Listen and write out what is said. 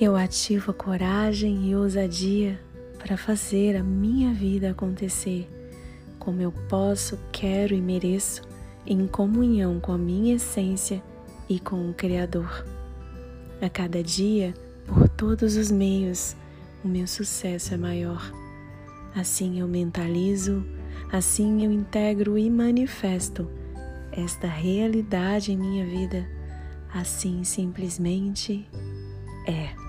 Eu ativo a coragem e ousadia para fazer a minha vida acontecer como eu posso, quero e mereço, em comunhão com a minha essência e com o Criador. A cada dia, por todos os meios, o meu sucesso é maior. Assim eu mentalizo, assim eu integro e manifesto esta realidade em minha vida. Assim simplesmente é.